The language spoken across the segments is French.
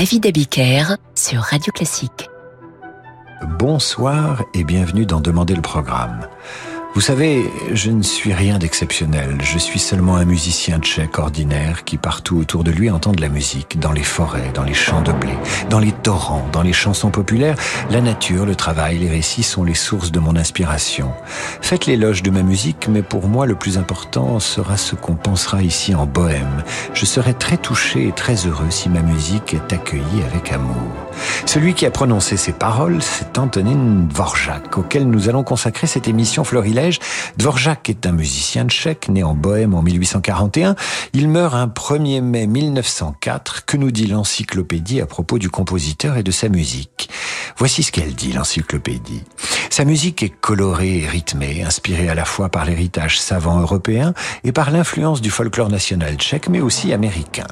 David Abiker sur Radio Classique. Bonsoir et bienvenue dans Demander le programme. Vous savez, je ne suis rien d'exceptionnel. Je suis seulement un musicien tchèque ordinaire qui partout autour de lui entend de la musique, dans les forêts, dans les champs de blé, dans les torrents, dans les chansons populaires. La nature, le travail, les récits sont les sources de mon inspiration. Faites l'éloge de ma musique, mais pour moi le plus important sera ce qu'on pensera ici en bohème. Je serai très touché et très heureux si ma musique est accueillie avec amour. Celui qui a prononcé ces paroles, c'est Antonin Dvorak, auquel nous allons consacrer cette émission Dvorak est un musicien tchèque, né en Bohème en 1841. Il meurt un 1er mai 1904. Que nous dit l'encyclopédie à propos du compositeur et de sa musique? Voici ce qu'elle dit, l'encyclopédie. Sa musique est colorée et rythmée, inspirée à la fois par l'héritage savant européen et par l'influence du folklore national tchèque, mais aussi américain.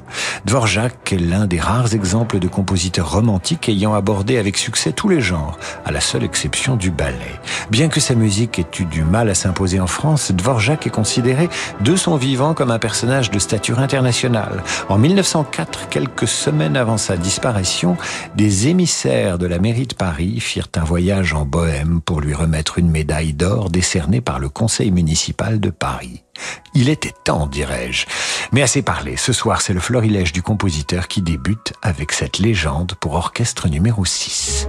Dvorak est l'un des rares exemples de compositeurs romantiques ayant abordé avec succès tous les genres, à la seule exception du ballet. Bien que sa musique ait eu du mal à s'imposer en France, Dvorak est considéré de son vivant comme un personnage de stature internationale. En 1904, quelques semaines avant sa disparition, des émissaires de la mairie de Paris firent un voyage en Bohème pour lui remettre une médaille d'or décernée par le conseil municipal de Paris. Il était temps, dirais-je. Mais assez parlé, ce soir c'est le florilège du compositeur qui débute avec cette légende pour orchestre numéro 6.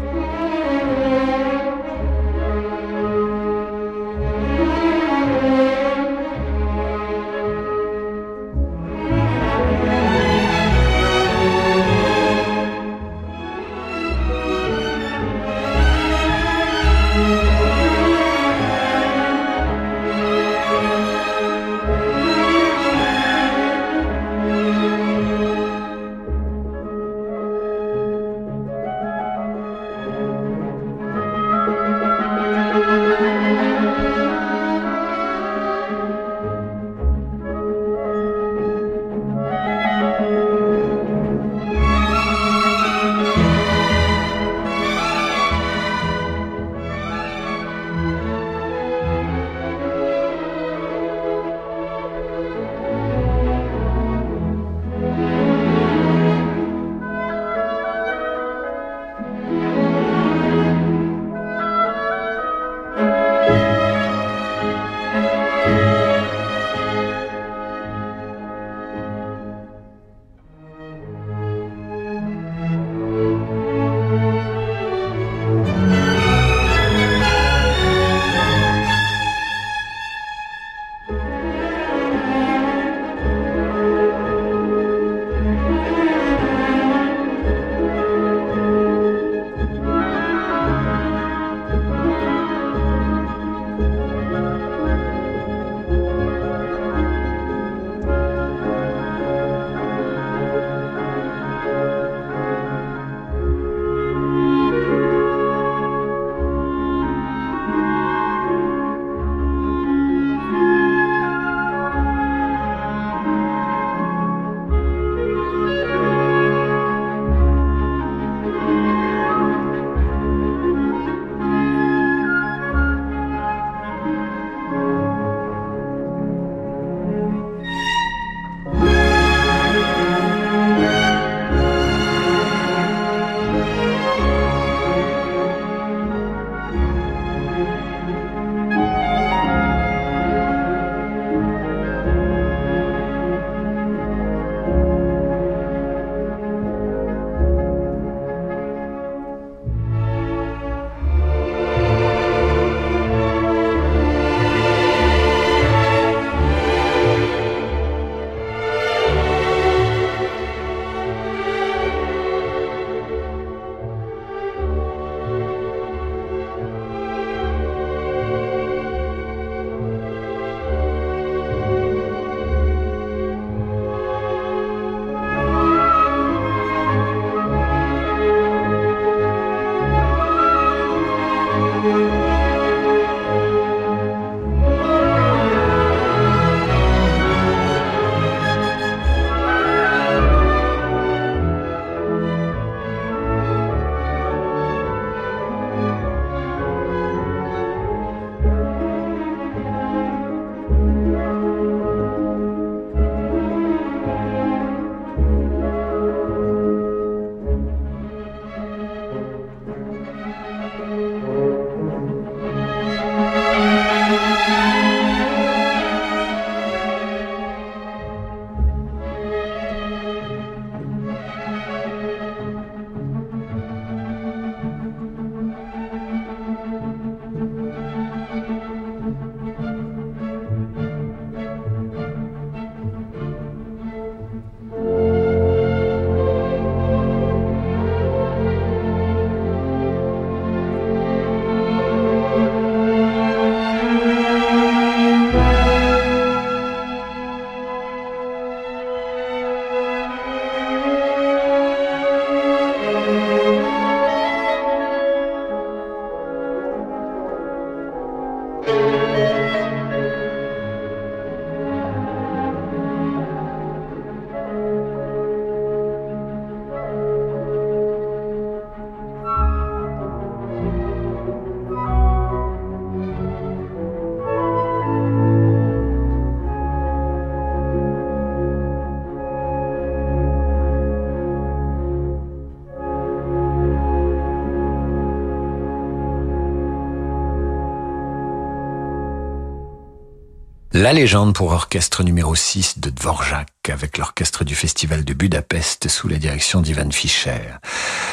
La légende pour orchestre numéro 6 de Dvorak avec l'orchestre du Festival de Budapest sous la direction d'Ivan Fischer.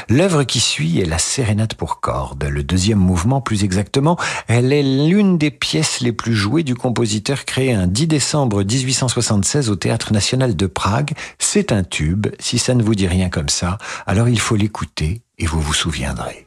L'œuvre qui suit est la Sérénade pour cordes. Le deuxième mouvement, plus exactement, elle est l'une des pièces les plus jouées du compositeur créé un 10 décembre 1876 au Théâtre National de Prague. C'est un tube. Si ça ne vous dit rien comme ça, alors il faut l'écouter et vous vous souviendrez.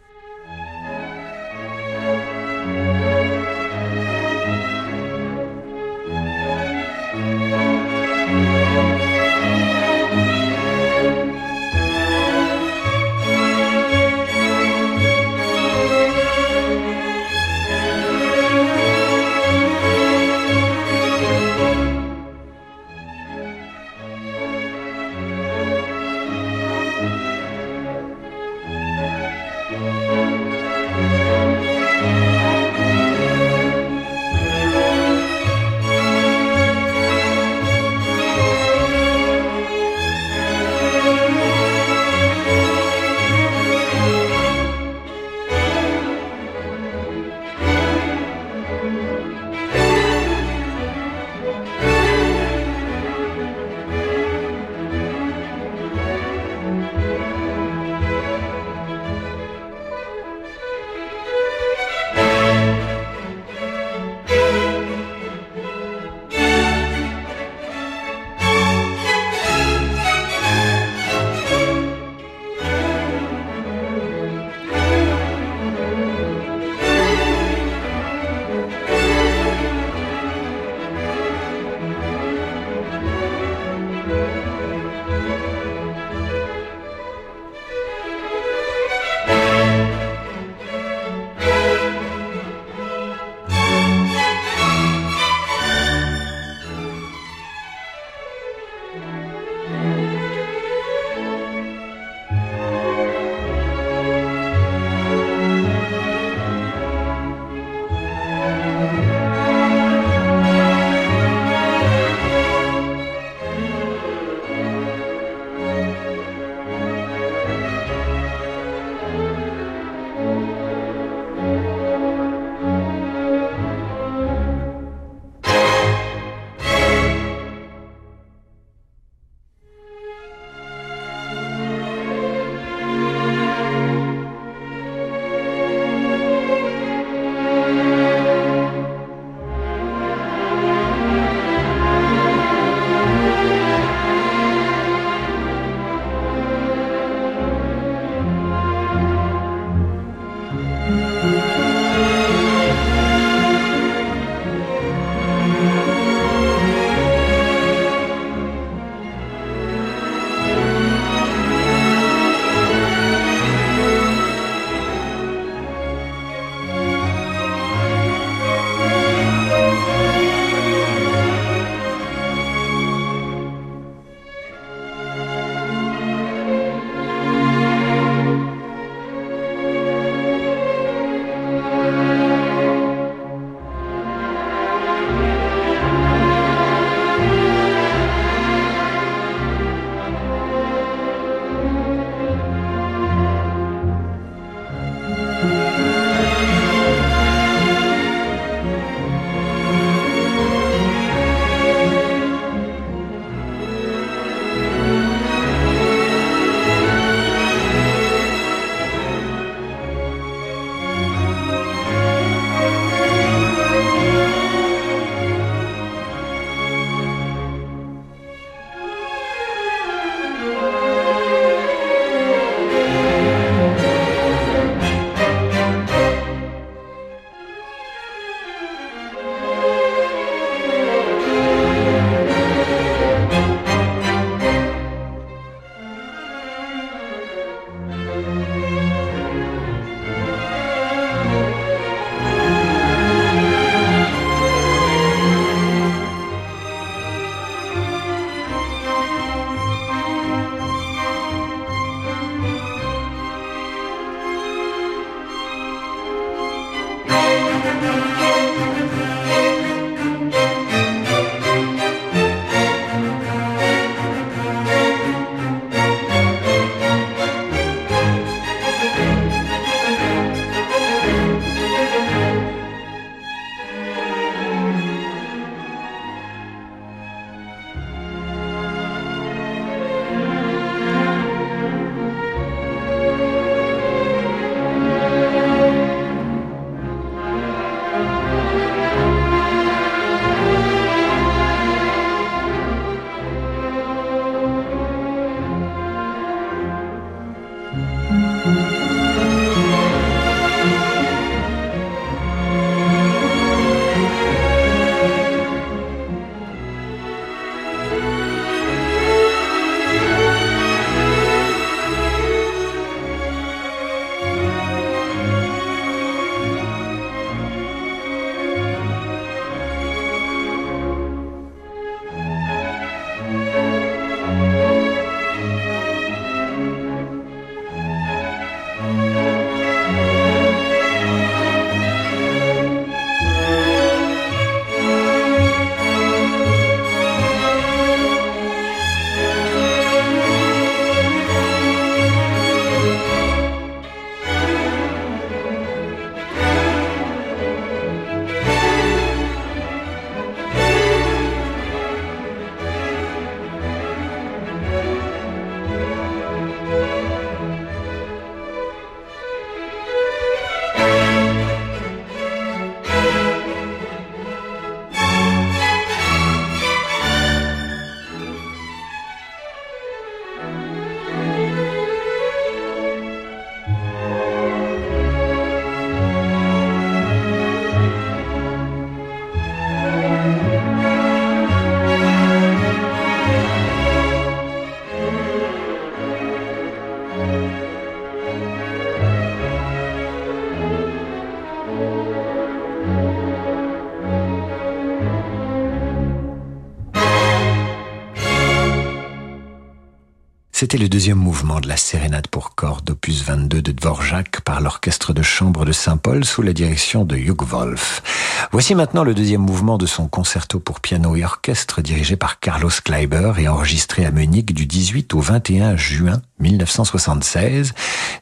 C'était le deuxième mouvement de la sérénade pour cordes opus 22 de Dvorak par l'orchestre de chambre de Saint-Paul sous la direction de Hugh Wolf. Voici maintenant le deuxième mouvement de son concerto pour piano et orchestre dirigé par Carlos Kleiber et enregistré à Munich du 18 au 21 juin 1976.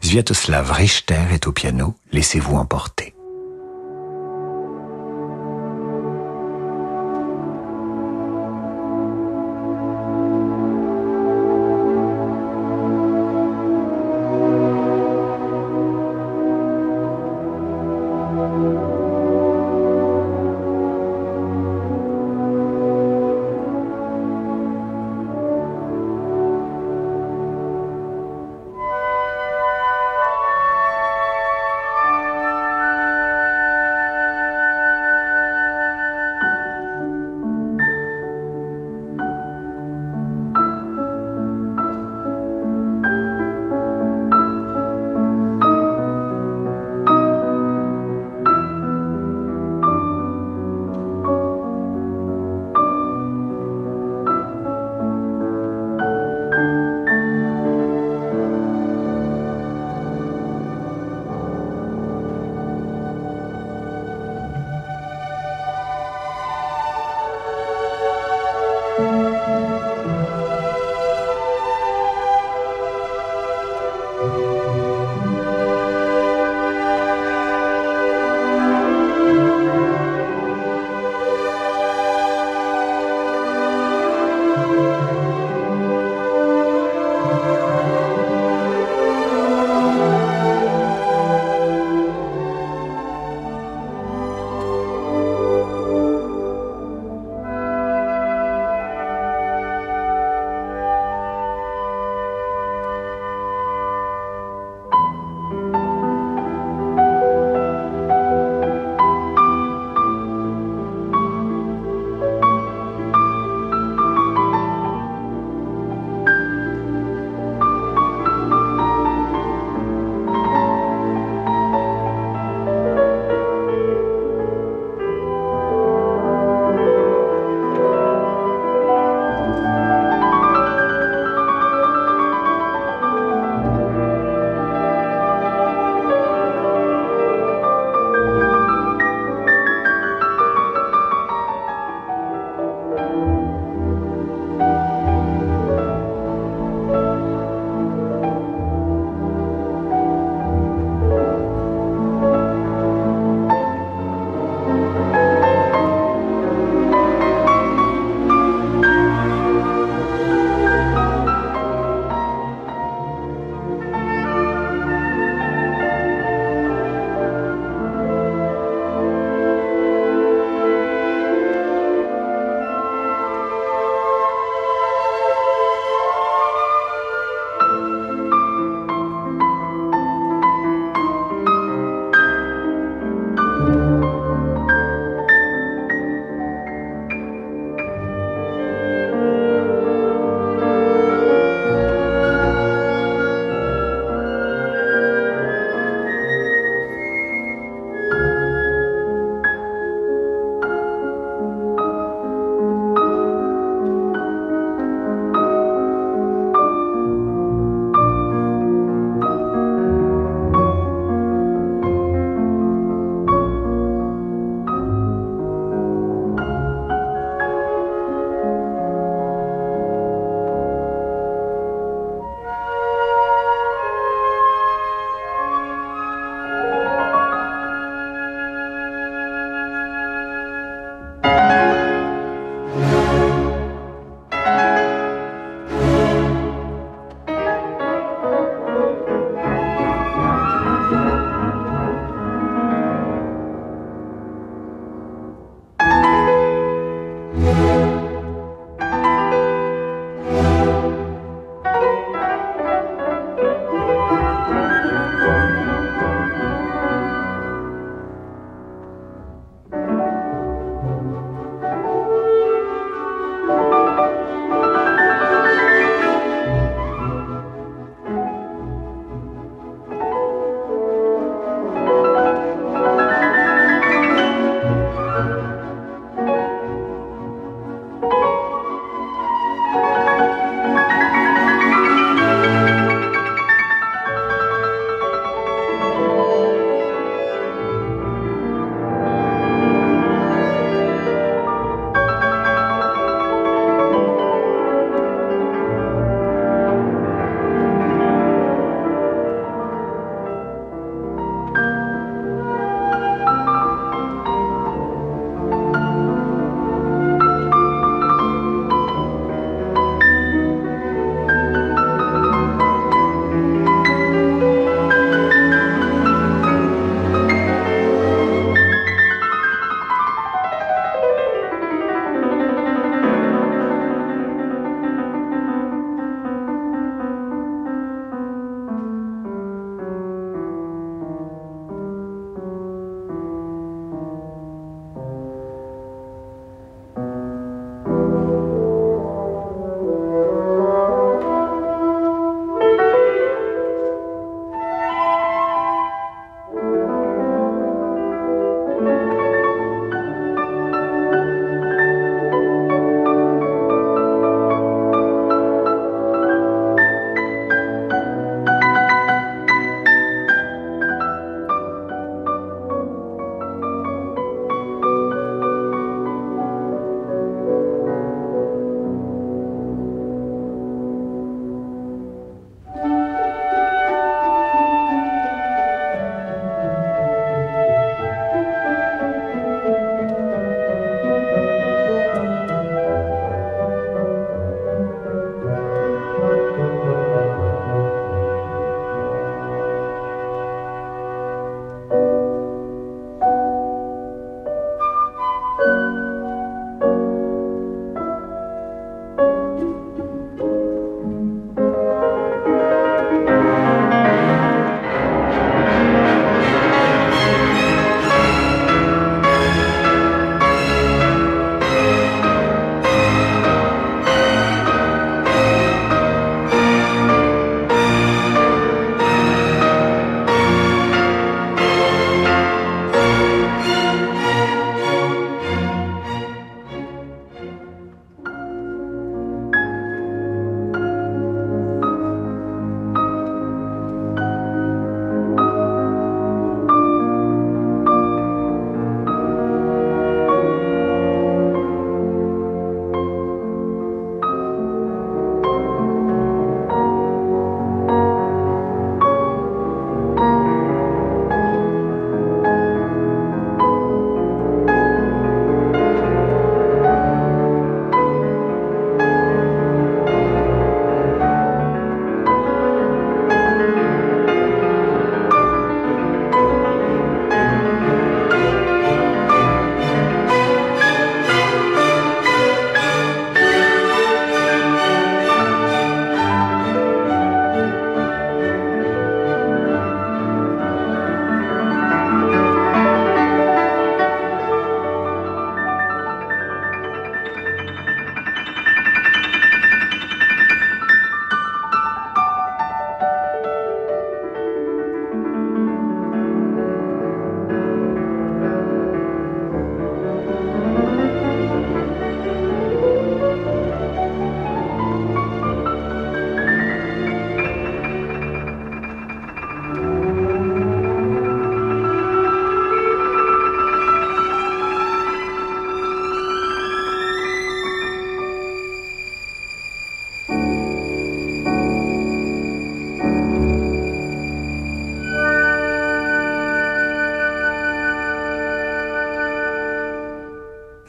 Sviatoslav Richter est au piano. Laissez-vous emporter.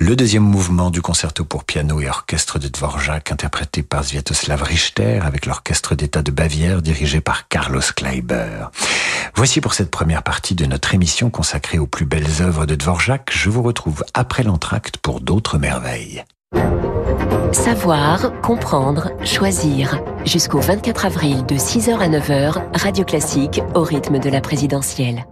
Le deuxième mouvement du concerto pour piano et orchestre de Dvorak, interprété par Sviatoslav Richter avec l'orchestre d'État de Bavière dirigé par Carlos Kleiber. Voici pour cette première partie de notre émission consacrée aux plus belles œuvres de Dvorak. Je vous retrouve après l'entracte pour d'autres merveilles. Savoir, comprendre, choisir. Jusqu'au 24 avril de 6h à 9h, Radio Classique au rythme de la présidentielle.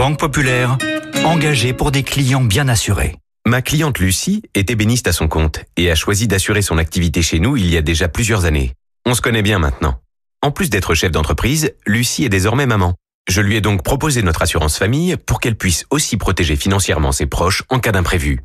Banque Populaire, engagée pour des clients bien assurés. Ma cliente Lucie est ébéniste à son compte et a choisi d'assurer son activité chez nous il y a déjà plusieurs années. On se connaît bien maintenant. En plus d'être chef d'entreprise, Lucie est désormais maman. Je lui ai donc proposé notre assurance famille pour qu'elle puisse aussi protéger financièrement ses proches en cas d'imprévu.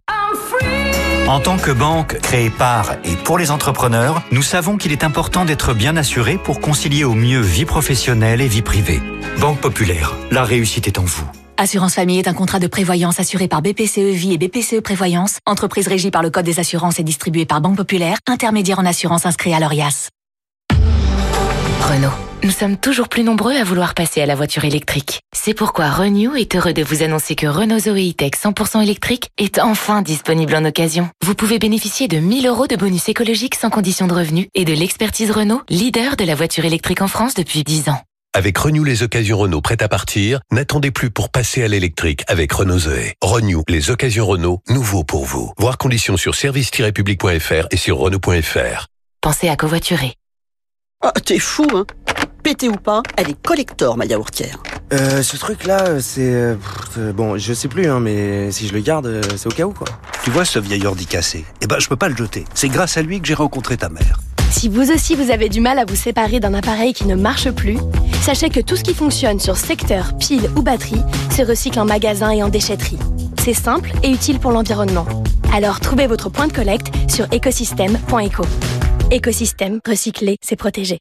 En tant que banque créée par et pour les entrepreneurs, nous savons qu'il est important d'être bien assuré pour concilier au mieux vie professionnelle et vie privée. Banque Populaire, la réussite est en vous. Assurance Famille est un contrat de prévoyance assuré par BPCE Vie et BPCE Prévoyance, entreprise régie par le Code des assurances et distribuée par Banque Populaire, intermédiaire en assurance inscrit à l'ORIAS. Renault. Nous sommes toujours plus nombreux à vouloir passer à la voiture électrique. C'est pourquoi Renew est heureux de vous annoncer que Renault Zoe E-Tech 100% électrique est enfin disponible en occasion. Vous pouvez bénéficier de 1000 euros de bonus écologique sans condition de revenu et de l'expertise Renault, leader de la voiture électrique en France depuis 10 ans. Avec Renew les occasions Renault prêtes à partir, n'attendez plus pour passer à l'électrique avec Renault Zoé. Renew les occasions Renault, nouveau pour vous. Voir conditions sur service-public.fr et sur Renault.fr. Pensez à covoiturer. Oh, t'es fou, hein Pété ou pas, elle est collector, ma yaourtière. Euh, ce truc-là, c'est... euh, euh, bon, je sais plus, hein, mais si je le garde, euh, c'est au cas où, quoi. Tu vois ce vieil ordi cassé? Eh ben, je peux pas le jeter. C'est grâce à lui que j'ai rencontré ta mère. Si vous aussi vous avez du mal à vous séparer d'un appareil qui ne marche plus, sachez que tout ce qui fonctionne sur secteur, pile ou batterie se recycle en magasin et en déchetterie. C'est simple et utile pour l'environnement. Alors trouvez votre point de collecte sur écosystème.eco. Écosystème, recycler, c'est protéger.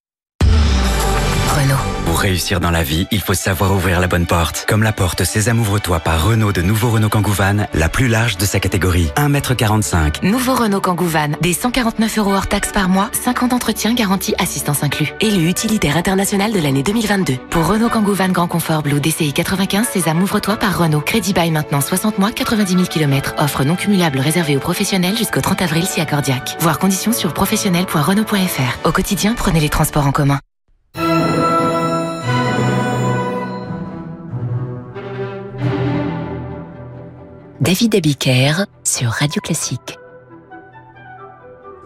Renault. Pour réussir dans la vie, il faut savoir ouvrir la bonne porte. Comme la porte Sésame ouvre-toi par Renault de nouveau Renault Kangoo Van, la plus large de sa catégorie. 1m45. Nouveau Renault Kangoo Van. Des 149 euros hors taxes par mois, 50 d'entretien garantie assistance inclus. Élu utilitaire international de l'année 2022. Pour Renault Kangoo Van Grand Confort Blue DCI 95, Sésame ouvre-toi par Renault. Crédit bail maintenant 60 mois, 90 000 km. Offre non cumulable réservée aux professionnels jusqu'au 30 avril si accordiaque. Voir conditions sur professionnel.renault.fr. Au quotidien, prenez les transports en commun. David Abiker sur Radio Classique.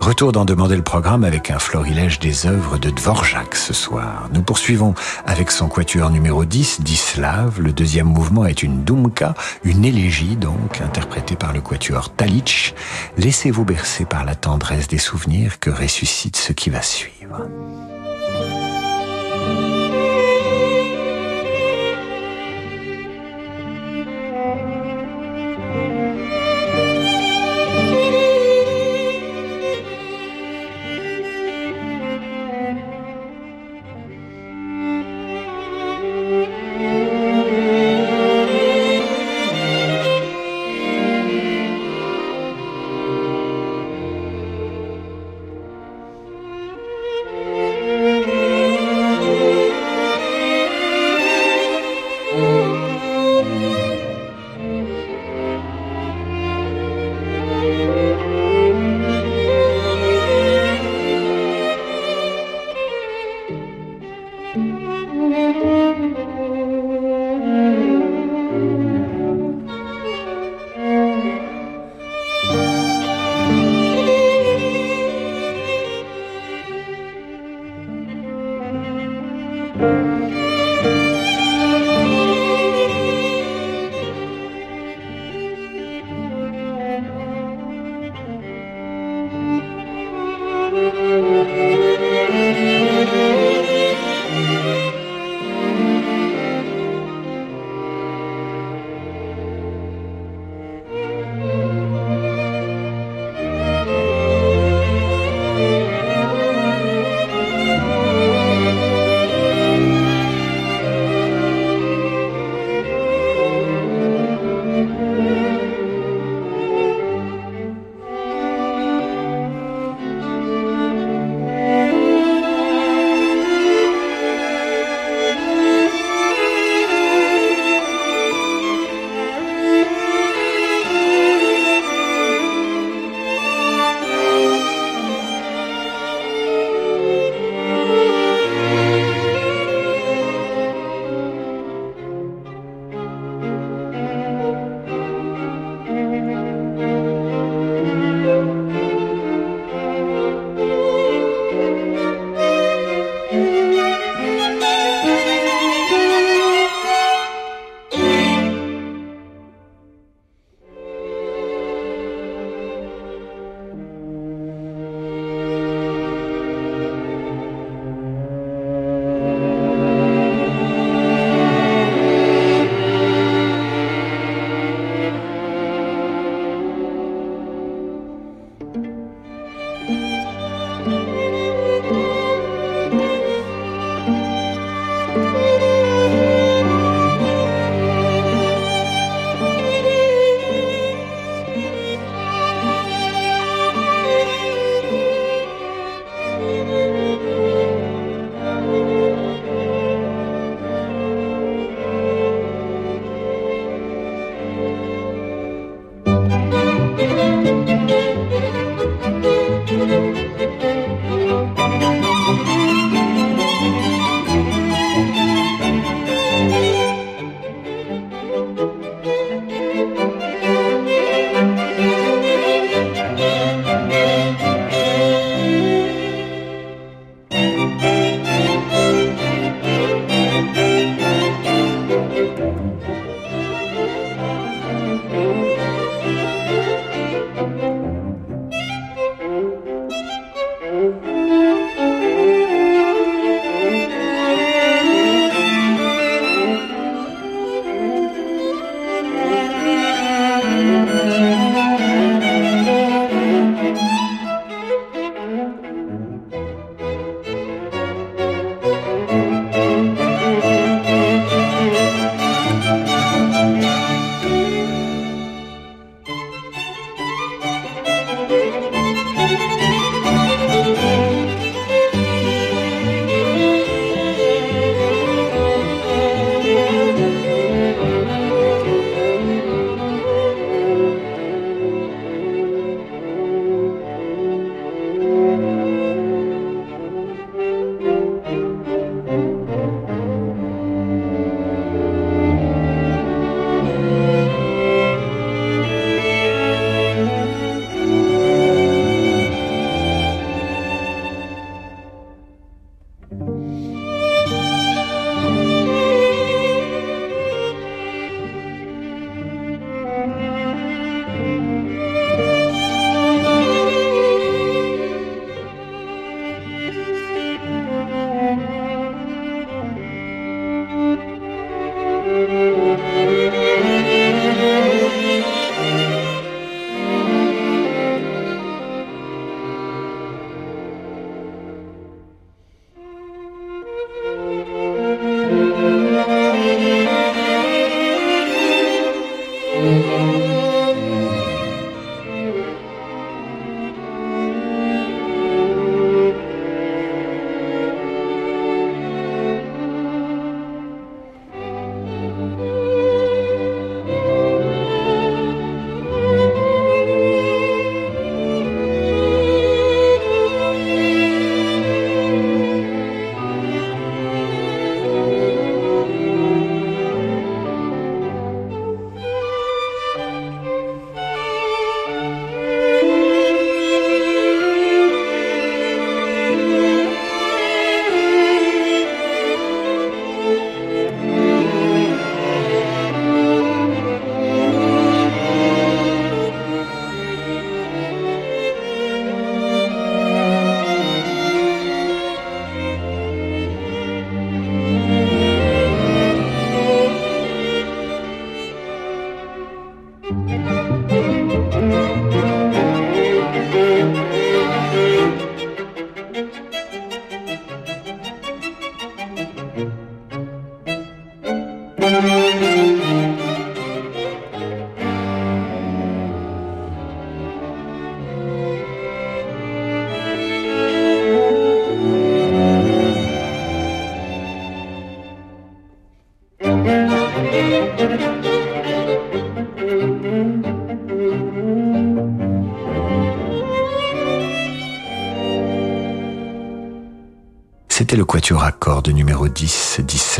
Retour d'en demander le programme avec un florilège des œuvres de Dvorak ce soir. Nous poursuivons avec son quatuor numéro 10, Dislav. Le deuxième mouvement est une dumka, une élégie donc, interprétée par le quatuor Talitch. Laissez-vous bercer par la tendresse des souvenirs que ressuscite ce qui va suivre.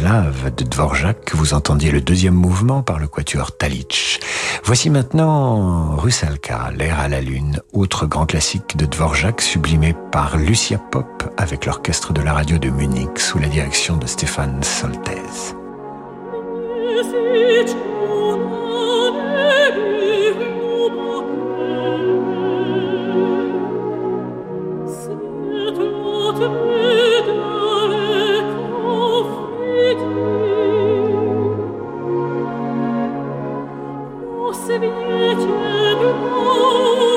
10 d'Islav de Dvorak vous entendiez le deuxième mouvement par le quatuor Talitch. Voici maintenant Rusalka, l'air à la lune, autre grand classique de Dvorak sublimé par Lucia Pop avec l'orchestre de la radio de Munich sous la direction de Stéphane Soltez. se свете днем.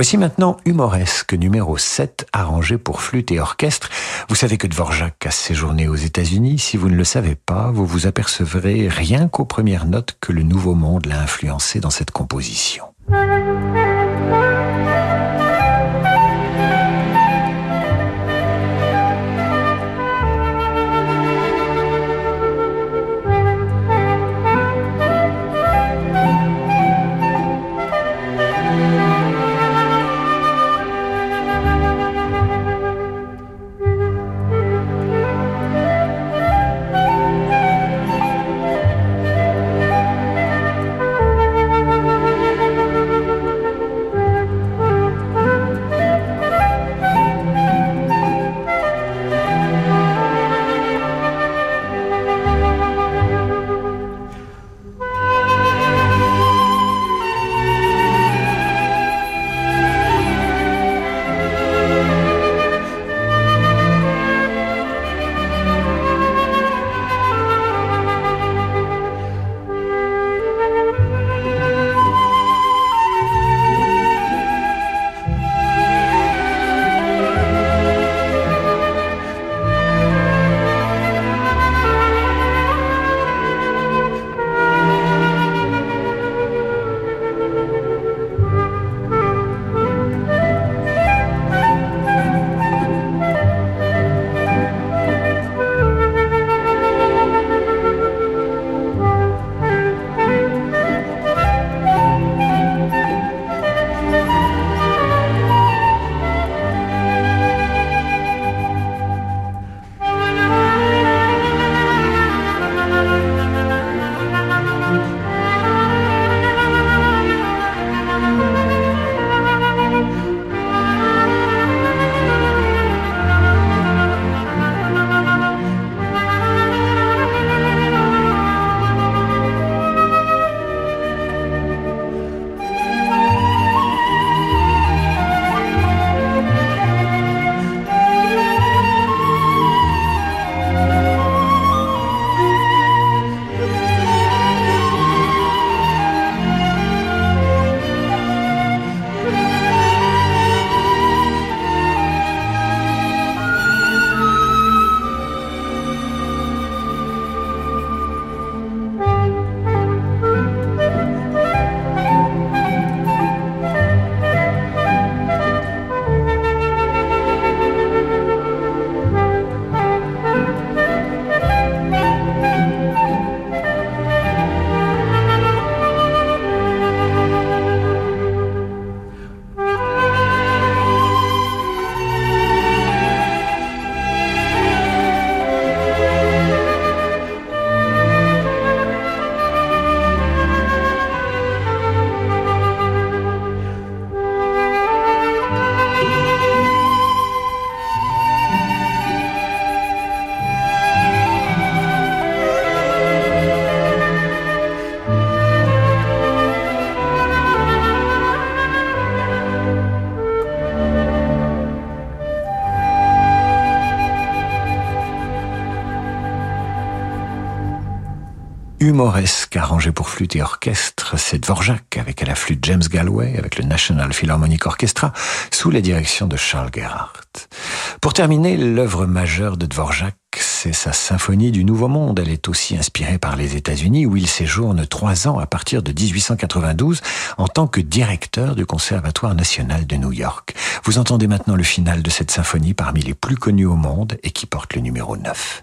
Voici maintenant Humoresque numéro 7, arrangé pour flûte et orchestre. Vous savez que Dvorak a séjourné aux États-Unis. Si vous ne le savez pas, vous vous apercevrez rien qu'aux premières notes que le Nouveau Monde l'a influencé dans cette composition. Humoresque arrangé pour flûte et orchestre, c'est Dvorak avec à la flûte James Galway avec le National Philharmonic Orchestra sous la direction de Charles Gerhardt. Pour terminer, l'œuvre majeure de Dvorak, c'est sa symphonie du Nouveau Monde. Elle est aussi inspirée par les États-Unis où il séjourne trois ans à partir de 1892 en tant que directeur du Conservatoire national de New York. Vous entendez maintenant le final de cette symphonie parmi les plus connues au monde et qui porte le numéro 9.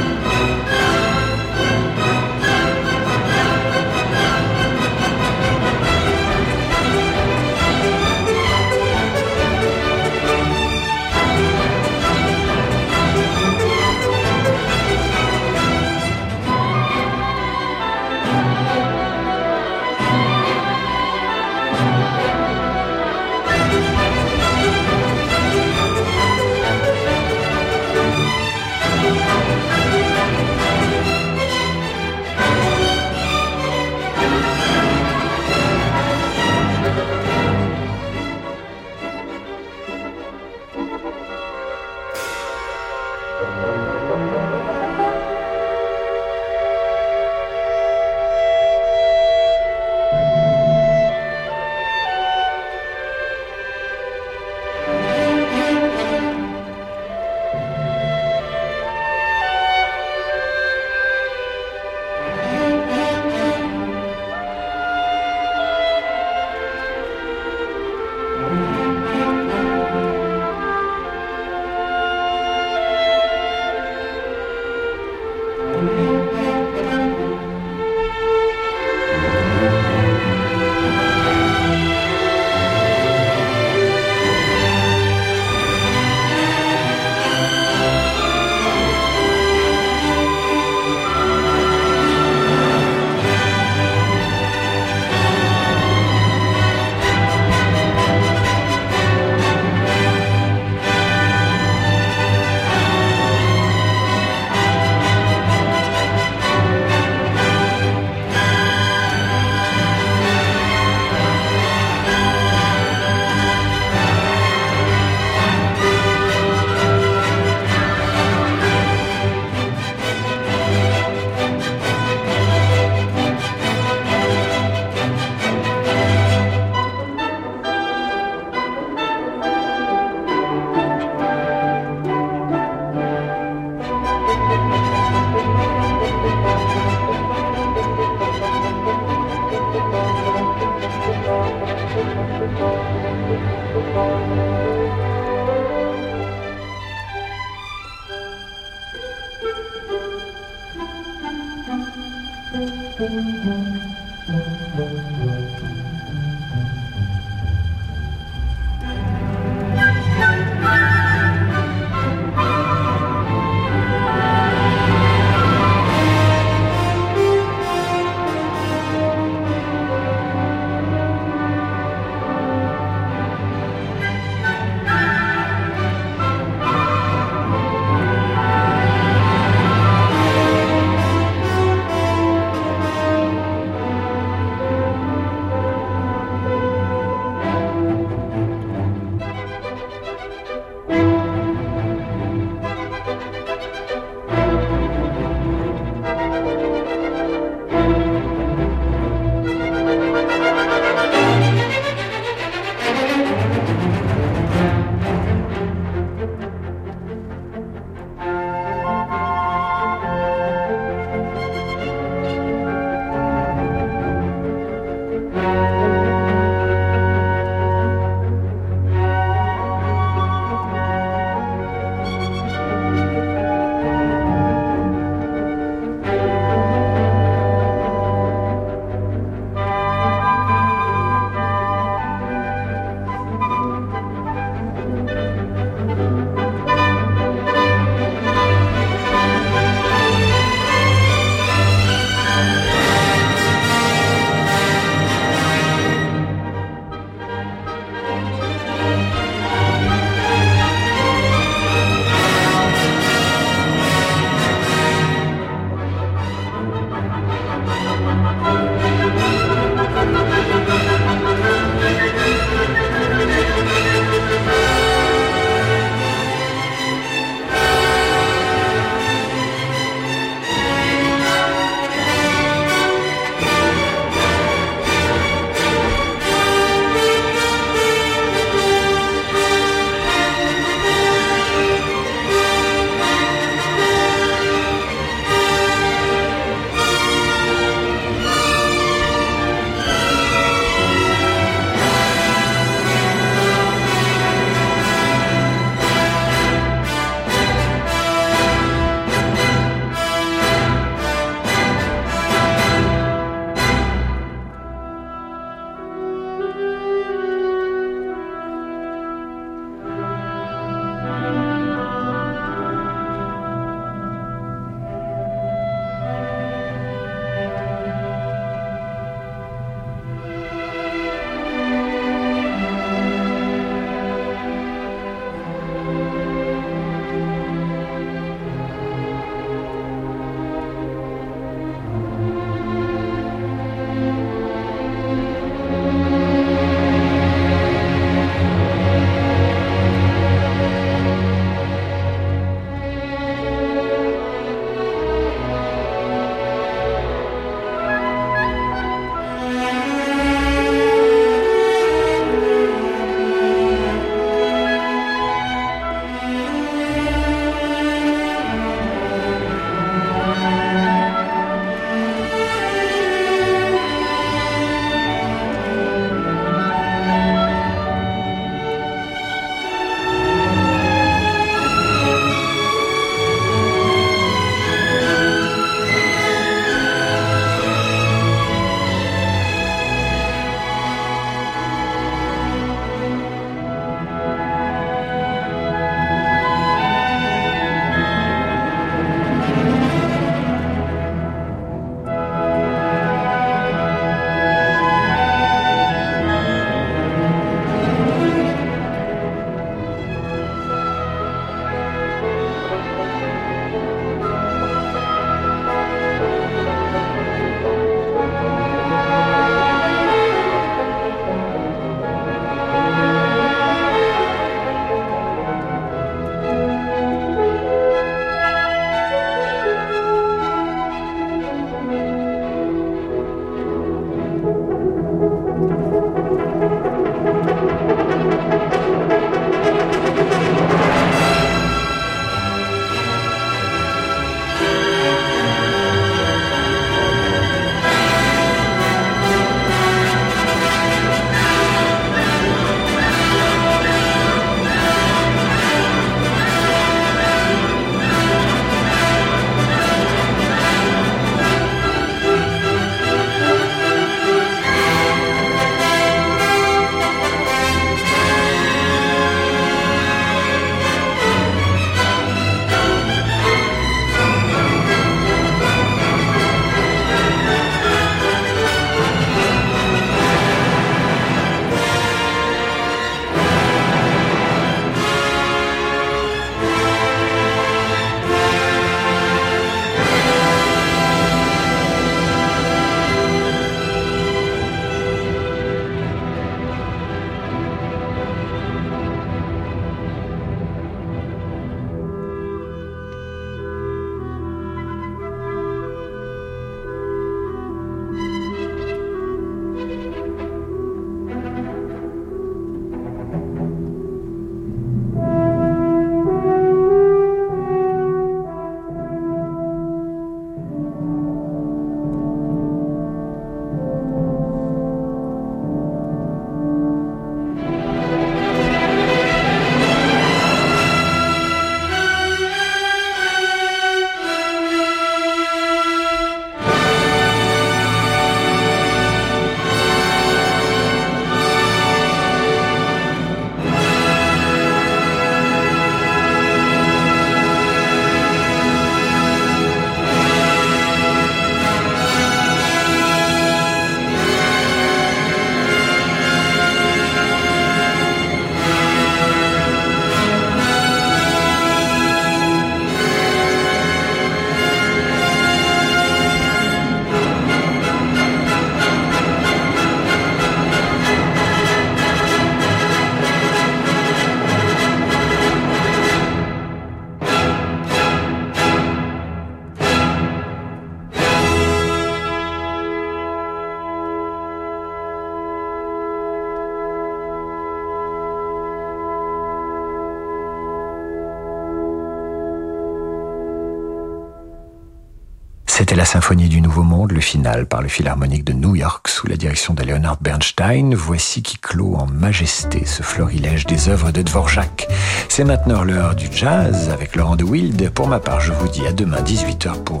Symphonie du Nouveau Monde, le final par le Philharmonique de New York sous la direction de Leonard Bernstein. Voici qui clôt en majesté ce florilège des œuvres de Dvorak. C'est maintenant l'heure du jazz avec Laurent de Wild. Pour ma part, je vous dis à demain 18h pour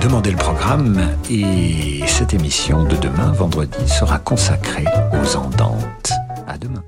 demander le programme et cette émission de demain vendredi sera consacrée aux Andantes. À demain.